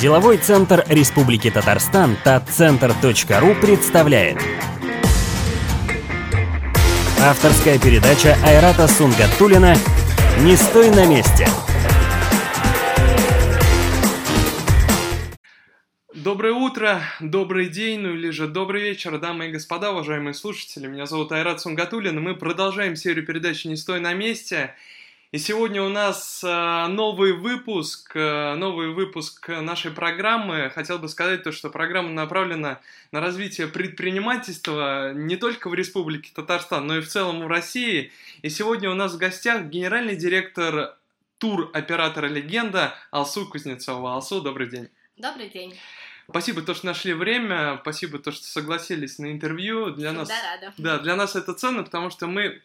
Деловой центр Республики Татарстан татцентр.ру представляет Авторская передача Айрата Сунгатулина «Не стой на месте» Доброе утро, добрый день, ну или же добрый вечер, дамы и господа, уважаемые слушатели. Меня зовут Айрат Сунгатулин, и мы продолжаем серию передач «Не стой на месте». И сегодня у нас э, новый выпуск, э, новый выпуск нашей программы. Хотел бы сказать то, что программа направлена на развитие предпринимательства не только в Республике Татарстан, но и в целом в России. И сегодня у нас в гостях генеральный директор тур-оператора «Легенда» Алсу Кузнецова. Алсу, добрый день. Добрый день. Спасибо, то, что нашли время, спасибо, то, что согласились на интервью. Для Всегда нас, рада. да, для нас это ценно, потому что мы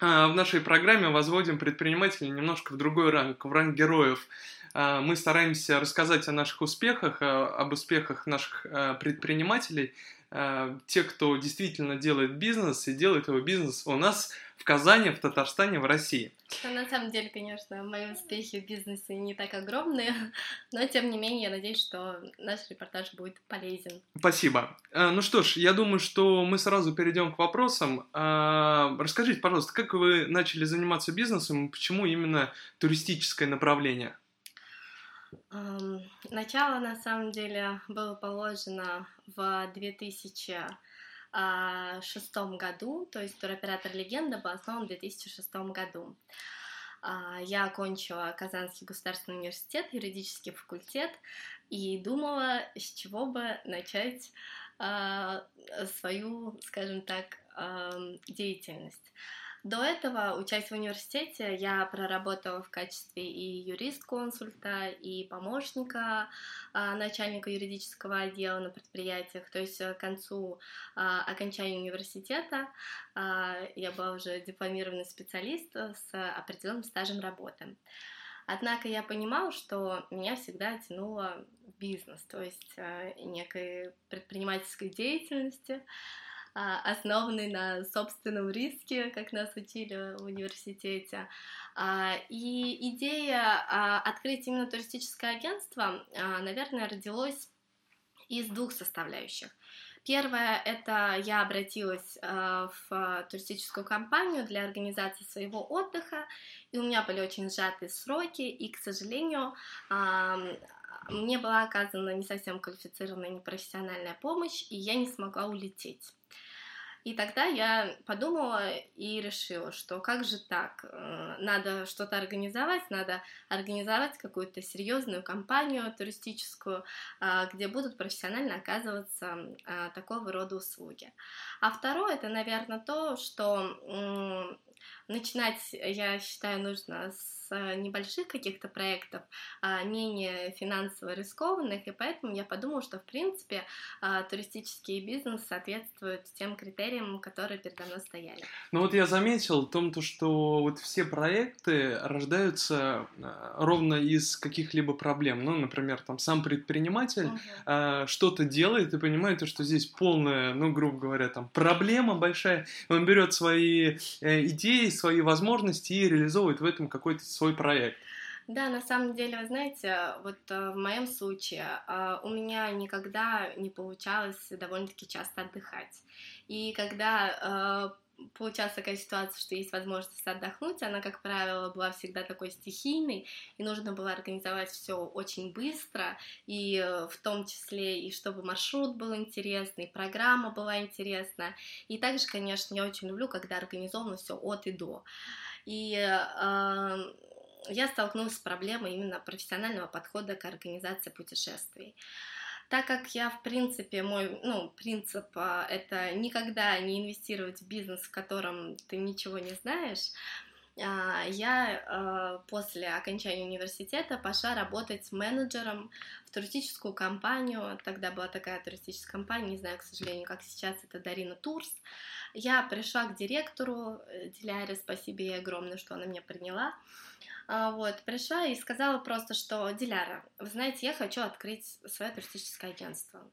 в нашей программе возводим предпринимателей немножко в другой ранг, в ранг героев. А, Мы стараемся рассказать о наших успехах, а, об успехах наших а, предпринимателей, а, те, кто действительно делает бизнес и делает его бизнес у нас в Казани, в Татарстане, в России. Ну, На самом деле, конечно, мои успехи в бизнесе не так огромные, но тем не менее, я надеюсь, что наш репортаж будет полезен. Спасибо. А, Ну что ж, я думаю, что мы сразу перейдем к вопросам. А, Расскажите, пожалуйста, как вы начали заниматься бизнесом и почему именно туристическое направление? Эм, Начало, на самом деле, было положено в 2006 году, то есть туроператор «Легенда» был основан в 2006 году. А, Я окончила Казанский государственный университет, юридический факультет, и думала, с чего бы начать а, свою, скажем так, деятельность. До этого, учась в университете, я проработала в качестве и юрист-консульта, и помощника а, начальника юридического отдела на предприятиях. То есть э, к концу а, окончания университета а, я была уже дипломированный специалист с определенным стажем работы. Однако я понимала, что меня всегда тянуло бизнес, то есть э, некой предпринимательской деятельности, основанный на собственном риске, как нас учили в университете. А, И идея а, открыть именно туристическое агентство, а, наверное, родилась из двух составляющих. Первое – это я обратилась а, в туристическую компанию для организации своего отдыха, и у меня были очень сжатые сроки, и, к сожалению, мне была оказана не совсем квалифицированная непрофессиональная помощь, и я не смогла улететь. И тогда я подумала и решила, что как же так, Э, надо что-то организовать, надо организовать какую-то серьезную компанию туристическую, а, где будут профессионально оказываться а, такого рода услуги. А второе, это, наверное, то, что начинать, я считаю, нужно с небольших каких-то проектов, а, менее финансово рискованных, и поэтому я подумала, что, в принципе, а, туристический бизнес соответствует тем критериям, которые передо мной стояли. Ну вот я заметил в том, то, что вот все проекты рождаются а, ровно из каких-либо проблем. Ну, например, там сам предприниматель а, что-то делает и понимает, то, что здесь полная, ну, грубо говоря, там проблема большая. Он берет свои э, идеи, свои возможности и реализовывает в этом какой-то свой проект. Да, на самом деле, вы знаете, вот э, в моем случае э, у меня никогда не получалось довольно-таки часто отдыхать. И когда э, получалась такая ситуация, что есть возможность отдохнуть, она, как правило, была всегда такой стихийной, и нужно было организовать все очень быстро, и в том числе и чтобы маршрут был интересный, программа была интересна. И также, конечно, я очень люблю, когда организовано все от и до. И э, я столкнулась с проблемой именно профессионального подхода к организации путешествий. Так как я, в принципе, мой ну, принцип а, это никогда не инвестировать в бизнес, в котором ты ничего не знаешь, а, я а, после окончания университета пошла работать менеджером в туристическую компанию. Тогда была такая туристическая компания, не знаю, к сожалению, как сейчас, это Дарина Турс. Я пришла к директору э, Диляре, спасибо ей огромное, что она меня приняла. А, Вот, пришла и сказала просто, что Диляра, вы знаете, я хочу открыть свое туристическое агентство.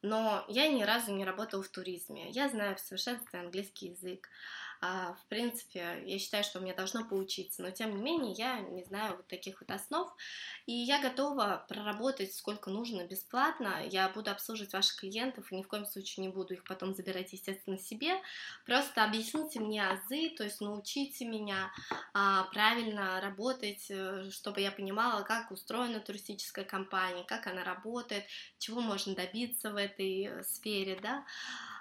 Но я ни разу не работала в туризме. Я знаю в совершенстве английский язык. А, в принципе, я считаю, что мне должно поучиться, но тем не менее я не знаю вот таких вот основ, и я готова проработать сколько нужно бесплатно, я буду обслуживать ваших клиентов и ни в коем случае не буду их потом забирать, естественно, себе, просто объясните мне азы, то есть научите меня а, правильно работать, э, чтобы я понимала, как устроена туристическая компания, как она работает, чего можно добиться в этой э, сфере, да,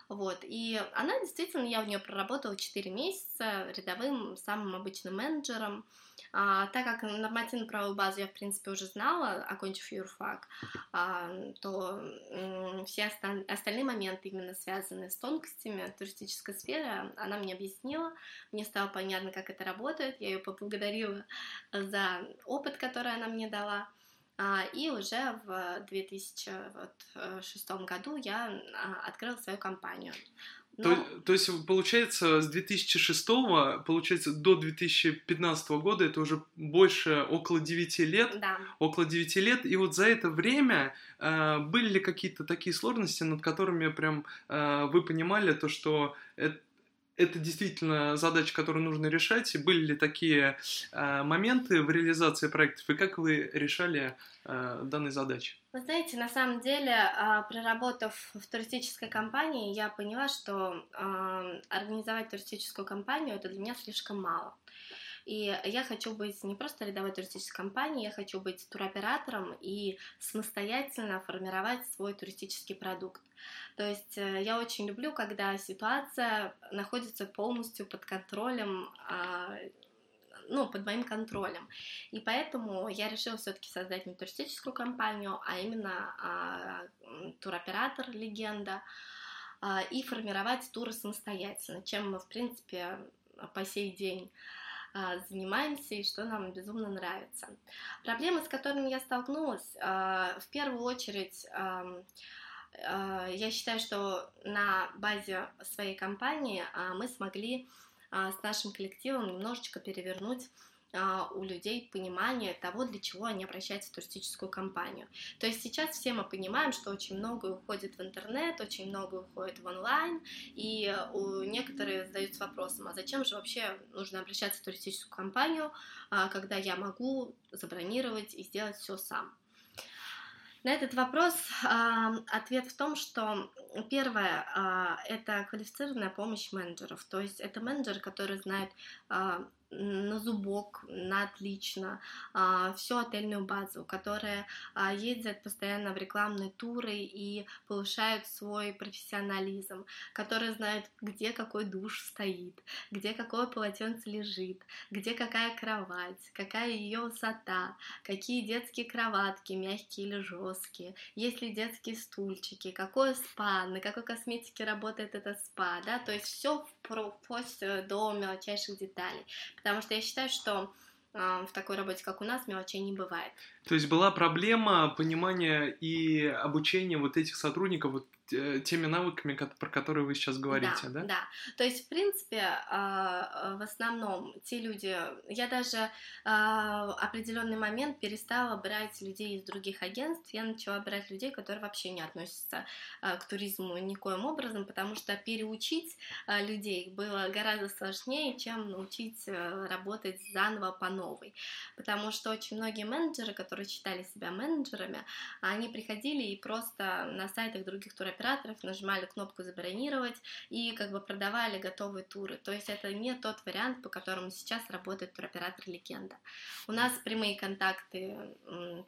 вот, и она действительно, я в нее проработала 4 месяца рядовым, самым обычным менеджером, а, так как нормативную правовую базу я, в принципе, уже знала, окончив юрфак, а, то м, все осталь- остальные моменты, именно связанные с тонкостями туристической сферы, она мне объяснила, мне стало понятно, как это работает, я ее поблагодарила за опыт, который она мне дала, и уже в 2006 году я а, открыла свою компанию. Но... То, то есть, получается, с 2006 получается, до 2015 года это уже больше около 9 лет. Да. Около 9 лет. И вот за это время э, были ли какие-то такие сложности, над которыми прям э, вы понимали то, что это это действительно задача, которую нужно решать. Были ли такие э, моменты в реализации проектов, и как вы решали э, данные задачи? Вы знаете, на самом деле, э, проработав в туристической компании, я поняла, что э, организовать туристическую компанию это для меня слишком мало. И я хочу быть не просто рядовой туристической компанией, я хочу быть туроператором и самостоятельно формировать свой туристический продукт. То есть э, я очень люблю, когда ситуация находится полностью под контролем а, ну, под моим контролем. И поэтому я решила все-таки создать не туристическую компанию, а именно а, туроператор легенда а, и формировать туры самостоятельно, чем мы, в принципе, по сей день занимаемся и что нам безумно нравится. Проблемы, с которыми я столкнулась, а, в первую очередь, а, я считаю, что на базе своей компании мы смогли с нашим коллективом немножечко перевернуть а, у людей понимание того, для чего они обращаются в туристическую компанию. То есть сейчас все мы понимаем, что очень много уходит в интернет, очень много уходит в онлайн, и у некоторые задаются вопросом, а зачем же вообще нужно обращаться в туристическую компанию, а, когда я могу забронировать и сделать все сам. На этот вопрос э, ответ в том, что первое э, это квалифицированная помощь менеджеров, то есть это менеджеры, которые знают э, на зубок, на отлично, а, всю отельную базу, которая ездят постоянно в рекламные туры и повышают свой профессионализм, которые знают, где какой душ стоит, где какое полотенце лежит, где какая кровать, какая ее высота, какие детские кроватки, мягкие или жесткие, есть ли детские стульчики, какое спа, на какой косметике работает это спа, да, то есть все вплоть до мелочайших деталей потому что я считаю, что э, в такой работе, как у нас, мелочей не бывает. То есть была проблема понимания и обучения вот этих сотрудников вот теми навыками, про которые вы сейчас говорите, да? Да, да. То есть, в принципе, а, в основном те люди... Я даже а, определенный момент перестала брать людей из других агентств, я начала брать людей, которые вообще не относятся а, к туризму никоим образом, потому что переучить людей было гораздо сложнее, чем научить э, работать заново по новой. Потому что очень многие менеджеры, которые считали себя менеджерами, они приходили и просто на сайтах других туроператоров операторов, нажимали кнопку «Забронировать» и как бы продавали готовые туры. То есть это не тот вариант, по которому сейчас работает туроператор «Легенда». У нас прямые контакты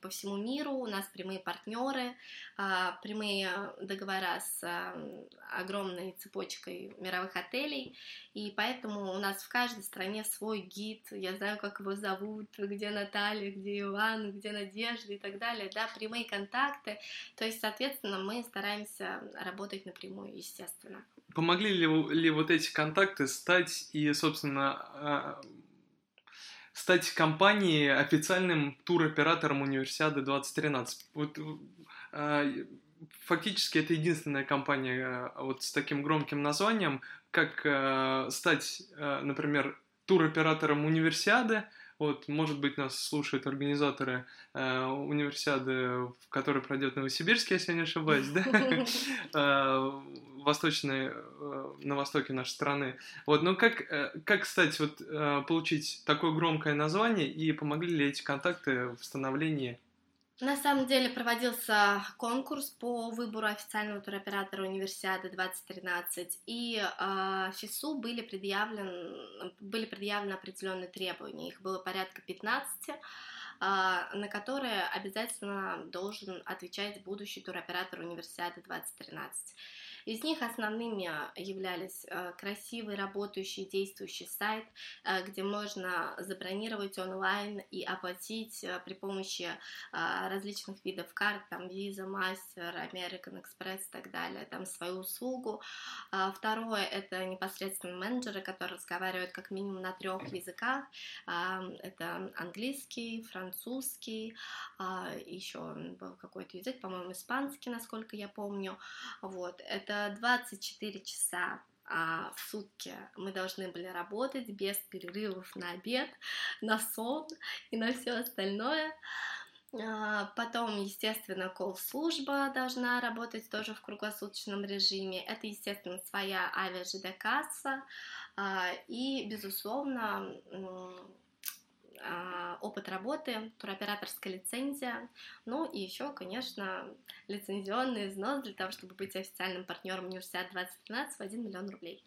по всему миру, у нас прямые партнеры, а, прямые договора с а, огромной цепочкой мировых отелей, и поэтому у нас в каждой стране свой гид, я знаю, как его зовут, где Наталья, где Иван, где Надежда и так далее, да, прямые контакты, то есть, соответственно, мы стараемся работать напрямую, естественно. Помогли ли, ли вот эти контакты стать и, собственно, а, стать компанией официальным туроператором универсиады 2013? Вот, а, фактически это единственная компания а, вот с таким громким названием, как стать, например, туроператором универсиады, Вот, может быть, нас слушают организаторы э, универсиады, которая пройдет в Новосибирске, если я не ошибаюсь, да? Э, восточной, э, на востоке нашей страны. Вот, ну как, э, как, кстати, вот получить такое громкое название и помогли ли эти контакты в становлении на самом деле проводился конкурс по выбору официального туроператора универсиады 2013, и э, ФИСУ были, предъявлен, были предъявлены определенные требования, их было порядка 15, э, на которые обязательно должен отвечать будущий туроператор универсиады 2013. Из них основными являлись э, красивый, работающий, действующий сайт, э, где можно забронировать онлайн и оплатить при помощи различных видов карт, там Visa, Master, American Express и так далее, там свою услугу. Второе — это непосредственно менеджеры, которые разговаривают как минимум на трех языках. Это английский, французский, еще был какой-то язык, по-моему, испанский, насколько я помню. Вот. Это 24 часа а, в сутки мы должны были работать без перерывов на обед, на сон и на все остальное. А, потом, естественно, колл-служба должна работать тоже в круглосуточном режиме. Это, естественно, своя авиа-ЖД-касса. А, и, безусловно, опыт работы, туроператорская лицензия, ну и еще, конечно, лицензионный взнос для того, чтобы быть официальным партнером университета 2013 в 1 миллион рублей.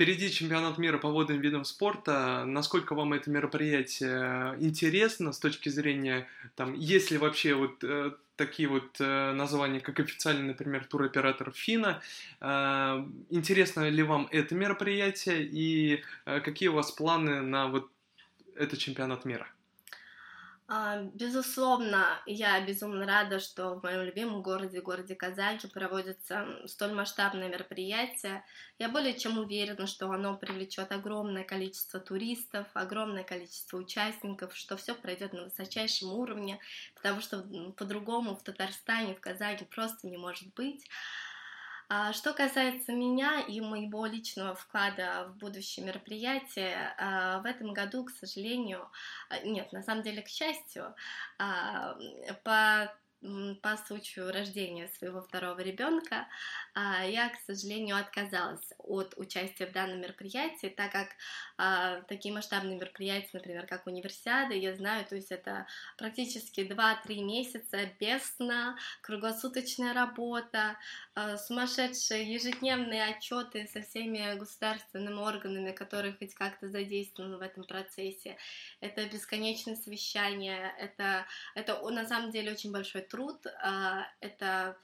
Впереди чемпионат мира по водным видам спорта. Насколько вам это мероприятие интересно с точки зрения, там, есть ли вообще вот э, такие вот э, названия, как официальный, например, туроператор Фина. Э, интересно ли вам это мероприятие и э, какие у вас планы на вот это чемпионат мира? А, безусловно, я безумно рада, что в моем любимом городе, городе Казани, проводится столь масштабное мероприятие. Я более чем уверена, что оно привлечет огромное количество туристов, огромное количество участников, что все пройдет на высочайшем уровне, потому что по-другому в Татарстане, в Казани просто не может быть. А что касается меня и моего личного вклада в будущее мероприятие, а, в этом году, к сожалению, а, нет, на самом деле, к счастью, по по случаю рождения своего второго ребенка а, я, к сожалению, отказалась от участия в данном мероприятии, так как а, такие масштабные мероприятия, например, как универсиада, я знаю, то есть это практически 2-3 месяца без сна, круглосуточная работа, а, сумасшедшие ежедневные отчеты со всеми государственными органами, которые хоть как-то задействованы в этом процессе. Это бесконечное совещание, это, это на самом деле очень большой труд, это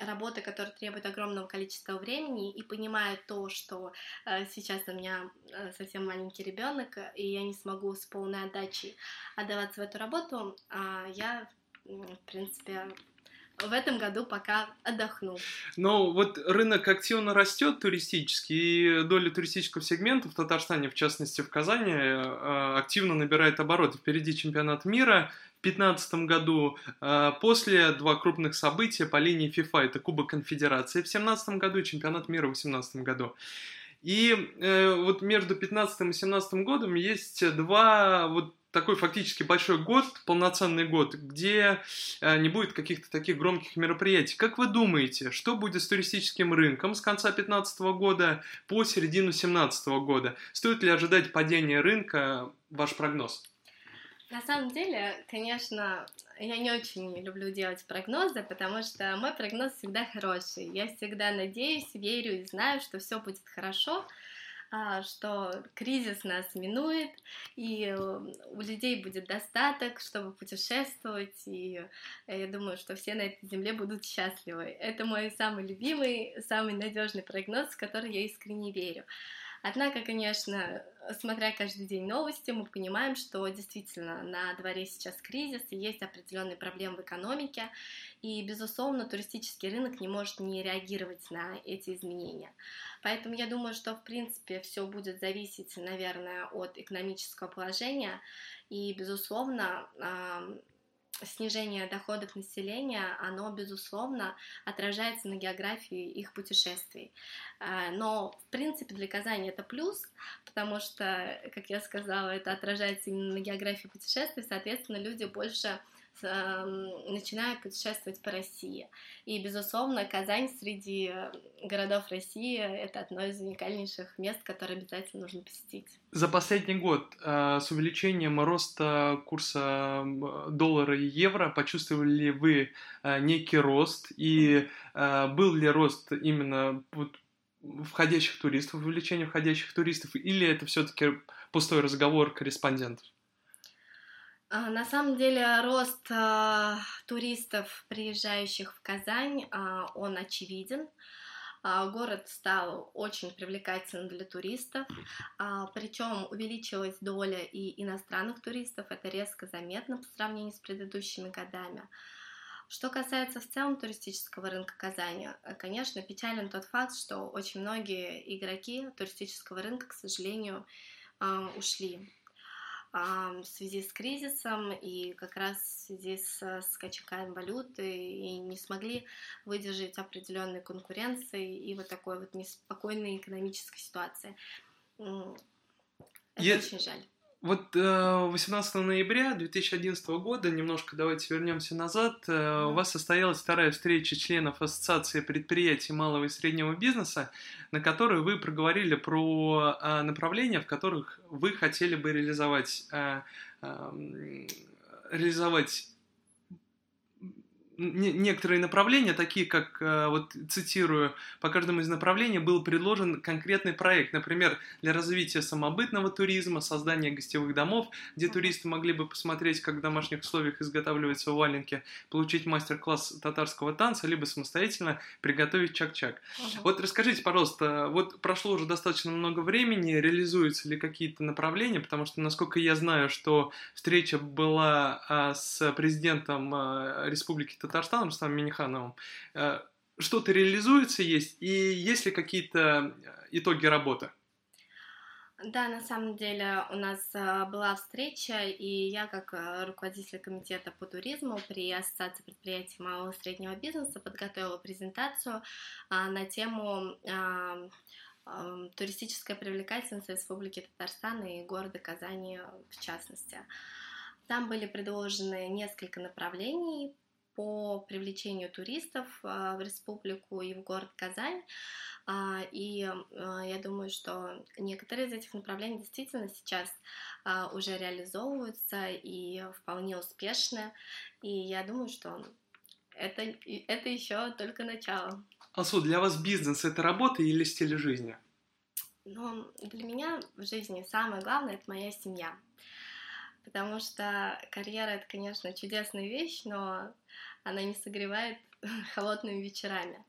работа, которая требует огромного количества времени, и понимая то, что э, сейчас у меня э, совсем маленький ребенок, и я не смогу с полной отдачей отдаваться в эту работу, э, я, в принципе, в этом году пока отдохну. Но вот рынок активно растет туристический, и доля туристического сегмента в Татарстане, в частности в Казани, э, активно набирает обороты. Впереди чемпионат мира, 2015 году э, после два крупных события по линии FIFA. Это Кубок Конфедерации в 2017 году и чемпионат мира в 2018 году. И э, вот между 15 и 17 годом есть два вот такой фактически большой год, полноценный год, где э, не будет каких-то таких громких мероприятий. Как вы думаете, что будет с туристическим рынком с конца 2015 года по середину 2017 года? Стоит ли ожидать падения рынка? Ваш прогноз? На самом деле, конечно, я не очень люблю делать прогнозы, потому что мой прогноз всегда хороший. Я всегда надеюсь, верю и знаю, что все будет хорошо, что кризис нас минует, и у людей будет достаток, чтобы путешествовать, и я думаю, что все на этой земле будут счастливы. Это мой самый любимый, самый надежный прогноз, в который я искренне верю. Однако, конечно, смотря каждый день новости, мы понимаем, что действительно на дворе сейчас кризис, и есть определенные проблемы в экономике, и, безусловно, туристический рынок не может не реагировать на эти изменения. Поэтому я думаю, что, в принципе, все будет зависеть, наверное, от экономического положения, и, безусловно, снижение доходов населения, оно, безусловно, отражается на географии их путешествий. А, но, в принципе, для Казани это плюс, потому что, как я сказала, это отражается именно на географии путешествий, соответственно, люди больше начинают путешествовать по России. И, безусловно, Казань среди городов России — это одно из уникальнейших мест, которые обязательно нужно посетить. За последний год э, с увеличением роста курса доллара и евро почувствовали ли вы э, некий рост? И э, был ли рост именно входящих туристов, увеличение входящих туристов, или это все-таки пустой разговор корреспондентов? А, на самом деле рост а, туристов, приезжающих в Казань, а, он очевиден. Город стал очень привлекательным для туристов, причем увеличилась доля и иностранных туристов, это резко заметно по сравнению с предыдущими годами. Что касается в целом туристического рынка Казани, конечно, печален тот факт, что очень многие игроки туристического рынка, к сожалению, ушли в связи с кризисом и как раз в связи с скачками валюты и не смогли выдержать определенной конкуренции и вот такой вот неспокойной экономической ситуации. Это Я... очень жаль. Вот 18 э, ноября 2011 года, немножко давайте вернемся назад, mm-hmm. у вас состоялась вторая встреча членов Ассоциации предприятий малого и среднего бизнеса, на которой вы проговорили про э, направления, в которых вы хотели бы реализовать, реализовать некоторые направления, такие как, э, вот цитирую, по каждому из направлений был предложен конкретный проект, например, для развития самобытного туризма, создания гостевых домов, где туристы могли бы посмотреть, как в домашних условиях изготавливаются валенки, получить мастер-класс татарского танца, либо самостоятельно приготовить чак-чак. Uh-huh. Вот расскажите, пожалуйста, вот прошло уже достаточно много времени, реализуются ли какие-то направления, потому что, насколько я знаю, что встреча была а, с президентом а, Республики Татарстан Рустам Минихановым, э, что-то реализуется есть, и есть ли какие-то итоги работы? Да, на самом деле у нас э, была встреча, и я как э, руководитель комитета по туризму при Ассоциации предприятий малого и среднего бизнеса подготовила презентацию на тему туристическая привлекательность Республики Татарстан и города Казани в частности. Там были предложены несколько направлений по привлечению туристов а, в республику и в город Казань. А, и а, я думаю, что некоторые из этих направлений действительно сейчас уже реализовываются и вполне успешны. И я думаю, что это, это еще только начало. Алсу, для вас бизнес это работа или стиль жизни? Ну, для меня в жизни самое главное это моя семья потому что карьера это, конечно, чудесная вещь, но она не согревает холодными вечерами.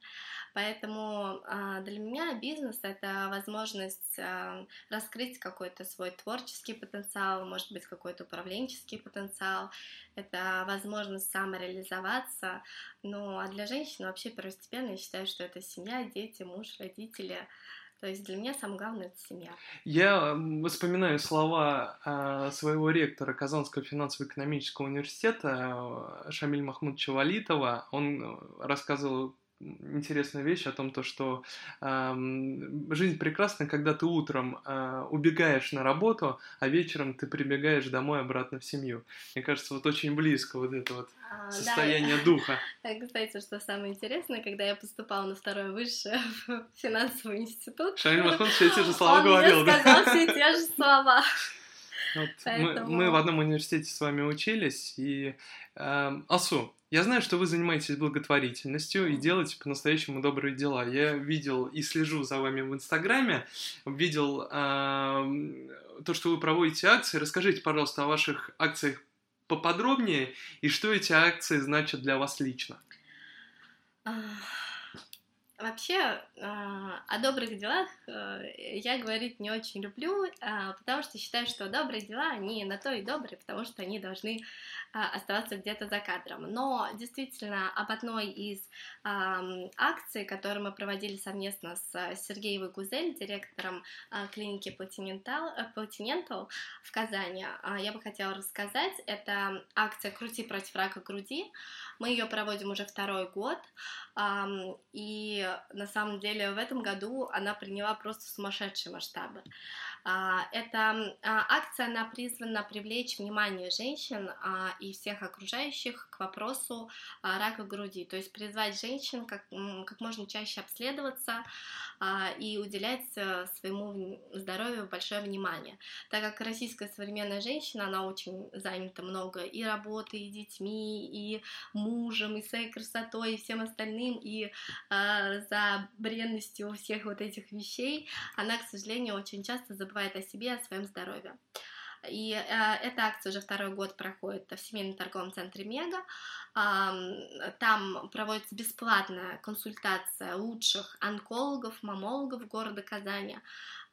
Поэтому а, для меня бизнес это возможность а, раскрыть какой-то свой творческий потенциал, может быть, какой-то управленческий потенциал, это возможность самореализоваться. Ну, а для женщины вообще первостепенно я считаю, что это семья, дети, муж, родители, то есть для меня самое главное это семья. Я вспоминаю слова э, своего ректора Казанского финансово-экономического университета Шамиль Махмудовича Валитова. Он э, рассказывал интересная вещь о том, то, что э, жизнь прекрасна, когда ты утром э, убегаешь на работу, а вечером ты прибегаешь домой обратно в семью. Мне кажется, вот очень близко вот это вот а, состояние да. духа. Кстати, что самое интересное, когда я поступала на второе высшее в финансовый институт, Шамиль Махмуд все те же слова говорил, мне сказал все те же слова. Вот Поэтому... мы, мы в одном университете с вами учились, и э, Асу, я знаю, что вы занимаетесь благотворительностью и делаете по-настоящему добрые дела. Я видел и слежу за вами в Инстаграме, видел э, то, что вы проводите акции. Расскажите, пожалуйста, о ваших акциях поподробнее и что эти акции значат для вас лично. Вообще, а, о добрых делах э, я говорить не очень люблю, а, потому что считаю, что добрые дела, они на то и добрые, потому что они должны а, оставаться где-то за кадром. Но действительно, об одной из акций, которую мы проводили совместно с Сергеевой Гузель, директором клиники Continental в Казани, я бы хотела рассказать. Это акция «Крути против рака груди». Мы ее проводим уже второй год, и на самом деле в этом году она приняла просто сумасшедшие масштабы. А, эта а, акция, она призвана привлечь внимание женщин а, и всех окружающих к вопросу рака груди, то есть призвать женщин как, как можно чаще обследоваться и уделять э, своему здоровью большое внимание, так как российская современная женщина, она очень занята много и работой, и детьми, и мужем, и своей красотой, и всем остальным, и за бренностью всех вот этих вещей, она, к сожалению, очень часто забывает забывает о себе, о своем здоровье. И э, эта акция уже второй год проходит в семейном торговом центре Мега. Э, там проводится бесплатная консультация лучших онкологов, мамологов города Казани.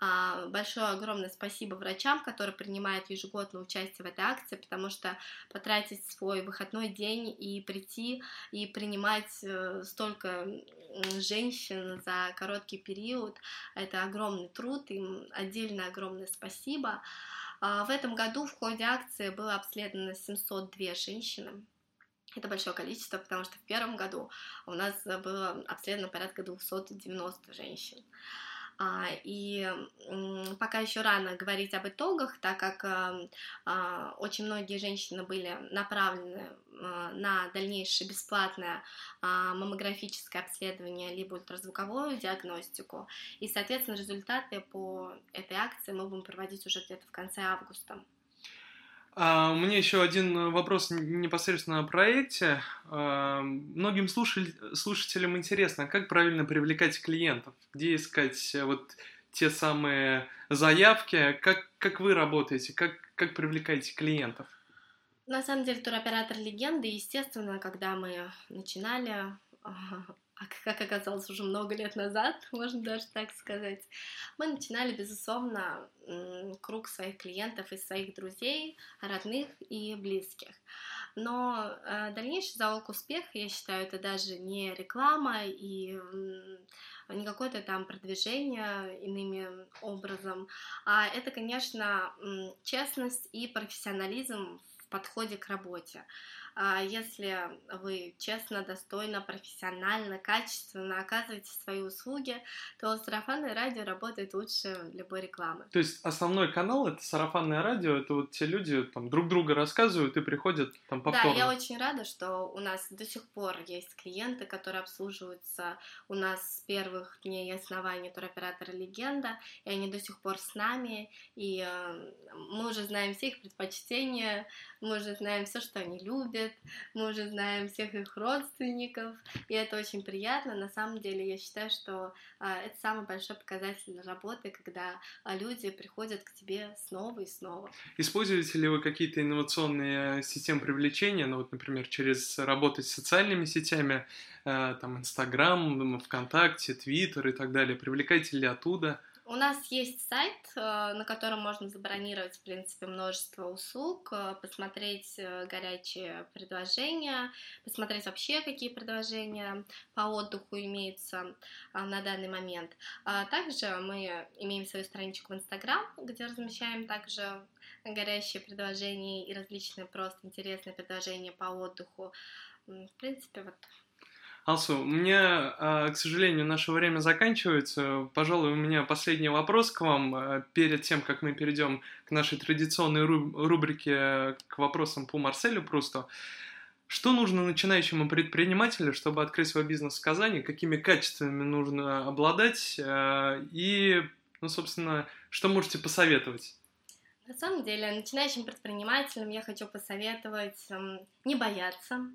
Э, большое огромное спасибо врачам, которые принимают ежегодно участие в этой акции, потому что потратить свой выходной день и прийти и принимать э, столько женщин за короткий период, это огромный труд, им отдельно огромное спасибо. А, в этом году в ходе акции было обследовано 702 женщины. Это большое количество, потому что в первом году у нас было обследовано порядка 290 женщин. А, и пока еще рано говорить об итогах, так как а, очень многие женщины были направлены а, на дальнейшее бесплатное маммографическое обследование либо ультразвуковую диагностику. И, соответственно, результаты по этой акции мы будем проводить уже где-то в конце августа. А, у меня еще один вопрос непосредственно о проекте. А, многим слушателям интересно, как правильно привлекать клиентов, где искать э, вот те самые заявки, как, как вы работаете, как, как привлекаете клиентов? На самом деле туроператор легенды, естественно, когда мы начинали а как оказалось уже много лет назад, можно даже так сказать, мы начинали, безусловно, круг своих клиентов из своих друзей, родных и близких. Но э, дальнейший залог успеха, я считаю, это даже не реклама и не какое-то там продвижение иными образом, а это, конечно, честность и профессионализм подходе к работе. А если вы честно, достойно, профессионально, качественно оказываете свои услуги, то сарафанное радио работает лучше любой рекламы. То есть основной канал это сарафанное радио, это вот те люди там друг друга рассказывают и приходят там повторно. Да, я очень рада, что у нас до сих пор есть клиенты, которые обслуживаются у нас с первых дней основания туроператора «Легенда», и они до сих пор с нами, и э, мы уже знаем все их предпочтения, мы уже знаем все, что они любят, мы уже знаем всех их родственников, и это очень приятно. На самом деле, я считаю, что а, это самый большой показатель работы, когда а, люди приходят к тебе снова и снова. Используете ли вы какие-то инновационные системы привлечения, ну вот, например, через работу с социальными сетями, э, там, Инстаграм, ВКонтакте, Твиттер и так далее? Привлекаете ли оттуда? У нас есть сайт, э, на котором можно забронировать, в принципе, множество услуг, э, посмотреть э, горячие предложения, посмотреть вообще, какие предложения по отдыху имеются на данный момент. А также мы имеем свою страничку в Инстаграм, где размещаем также горящие предложения и различные просто интересные предложения по отдыху. В принципе, вот Алсу, у меня, а, к сожалению, наше время заканчивается. Пожалуй, у меня последний вопрос к вам а, перед тем, как мы перейдем к нашей традиционной рубрике к вопросам по Марселю Прусту. Что нужно начинающему предпринимателю, чтобы открыть свой бизнес в Казани? Какими качествами нужно обладать? А, и, ну, собственно, что можете посоветовать? На самом деле, начинающим предпринимателям я хочу посоветовать не бояться,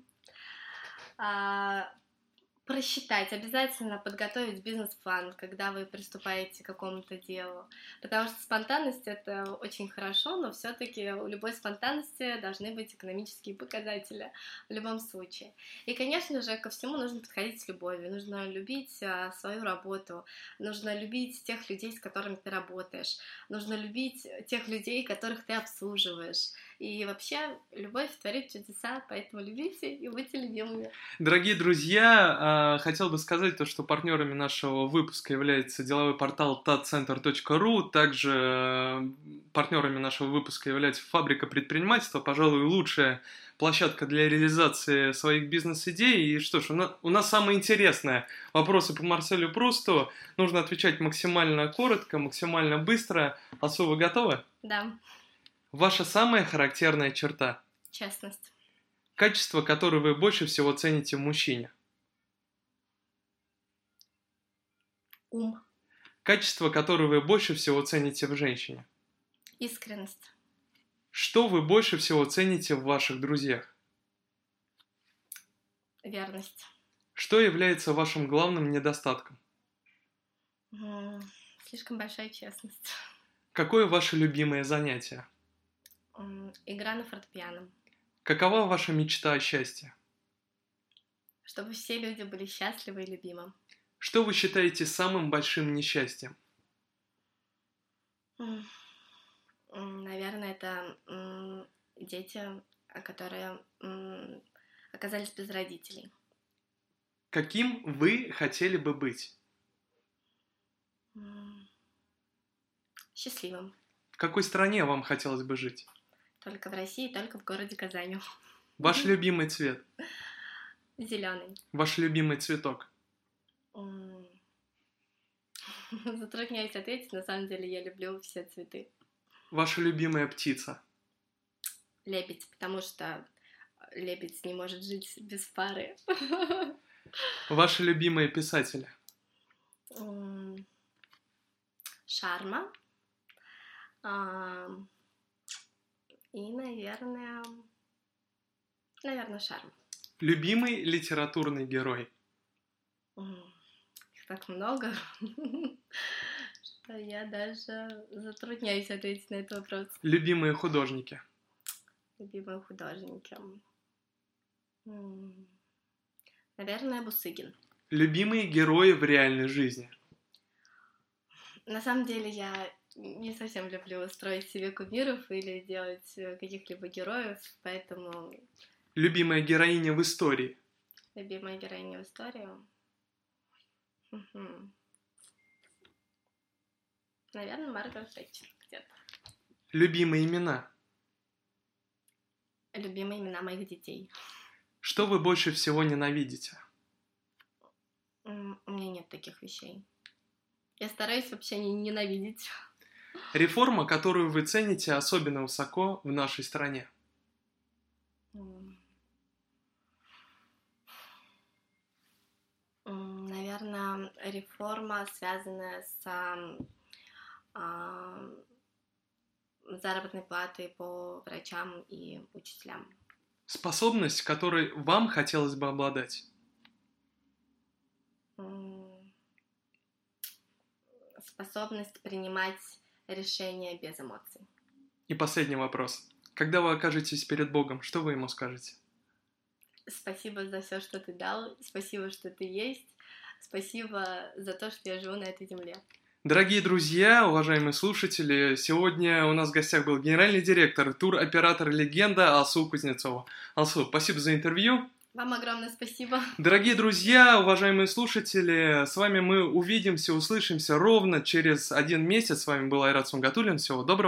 просчитать, обязательно подготовить бизнес-план, когда вы приступаете к какому-то делу. Потому что спонтанность это очень хорошо, но все-таки у любой спонтанности должны быть экономические показатели в любом случае. И, конечно же, ко всему нужно подходить с любовью. Нужно любить а, свою работу, нужно любить тех людей, с которыми ты работаешь, нужно любить тех людей, которых ты обслуживаешь. И вообще любовь творит чудеса, поэтому любите и будьте любимыми. Дорогие друзья, а, хотел бы сказать то, что партнерами нашего выпуска является деловой портал tatcenter.ru, также э, партнерами нашего выпуска является фабрика предпринимательства, пожалуй, лучшая площадка для реализации своих бизнес-идей. И что ж, у нас, у нас самое интересное вопросы по Марселю Прусту. Нужно отвечать максимально коротко, максимально быстро. Алсу, вы готовы? Да. Ваша самая характерная черта? Честность. Качество, которое вы больше всего цените в мужчине? Ум. Качество, которое вы больше всего цените в женщине? Искренность. Что вы больше всего цените в ваших друзьях? Верность. Что является вашим главным недостатком? Слишком большая честность. Какое ваше любимое занятие? Игра на фортепиано. Какова ваша мечта о счастье? Чтобы все люди были счастливы и любимы. Что вы считаете самым большим несчастьем? Наверное, это дети, которые оказались без родителей. Каким вы хотели бы быть? Счастливым. В какой стране вам хотелось бы жить? Только в России, только в городе Казани. Ваш любимый цвет? Зеленый. Ваш любимый цветок? Затрудняюсь ответить, на самом деле я люблю все цветы. Ваша любимая птица? Лебедь, потому что лебедь не может жить без пары. Ваши любимые писатели? Шарма. И, наверное, наверное, Шарм. Любимый литературный герой? Их так много, что я даже затрудняюсь ответить на этот вопрос. Любимые художники? Любимые художники? Наверное, Бусыгин. Любимые герои в реальной жизни? На самом деле я не совсем люблю строить себе кумиров или делать э, каких-либо героев, поэтому... Любимая героиня в истории? Любимая героиня в истории? Угу. Наверное, Маргарет Тэтчер где-то. Любимые имена? Любимые имена моих детей. Что вы больше всего ненавидите? У меня нет таких вещей. Я стараюсь вообще не ненавидеть. Реформа, которую вы цените особенно высоко в нашей стране. Наверное, реформа, связанная с а, заработной платой по врачам и учителям. Способность, которой вам хотелось бы обладать? Способность принимать решение без эмоций. И последний вопрос. Когда вы окажетесь перед Богом, что вы ему скажете? Спасибо за все, что ты дал, спасибо, что ты есть, спасибо за то, что я живу на этой земле. Дорогие друзья, уважаемые слушатели, сегодня у нас в гостях был генеральный директор, туроператор «Легенда» Алсу Кузнецова. Алсу, спасибо за интервью. Вам огромное спасибо. Дорогие друзья, уважаемые слушатели, с вами мы увидимся, услышимся ровно через один месяц. С вами был Айрат Сунгатулин. Всего доброго.